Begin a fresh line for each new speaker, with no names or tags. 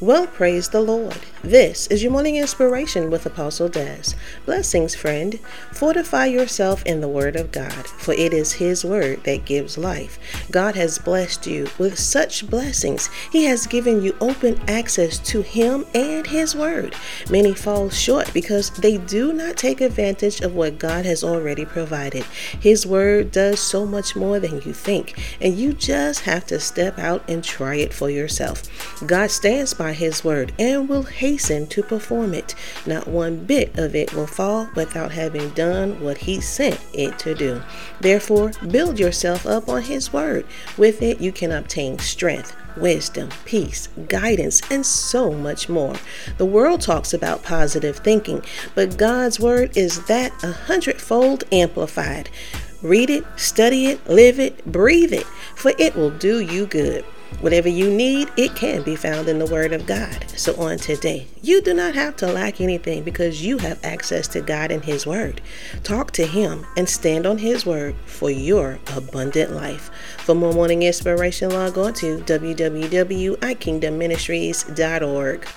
Well, praise the Lord. This is your morning inspiration with Apostle Dez. Blessings, friend. Fortify yourself in the Word of God, for it is His Word that gives life. God has blessed you with such blessings. He has given you open access to Him and His Word. Many fall short because they do not take advantage of what God has already provided. His Word does so much more than you think, and you just have to step out and try it for yourself. God stands by his word and will to perform it. Not one bit of it will fall without having done what he sent it to do. Therefore, build yourself up on his word. With it, you can obtain strength wisdom, peace, guidance, and so much more. The world talks about positive thinking, but God's Word is that a hundredfold amplified. Read it, study it, live it, breathe it, for it will do you good. Whatever you need, it can be found in the Word of God. So, on today, you do not have to lack anything because you have access to God and His Word. Talk to Him and stand on His Word for your abundant life. For more morning inspiration, log on to www.ikingdomministries.org.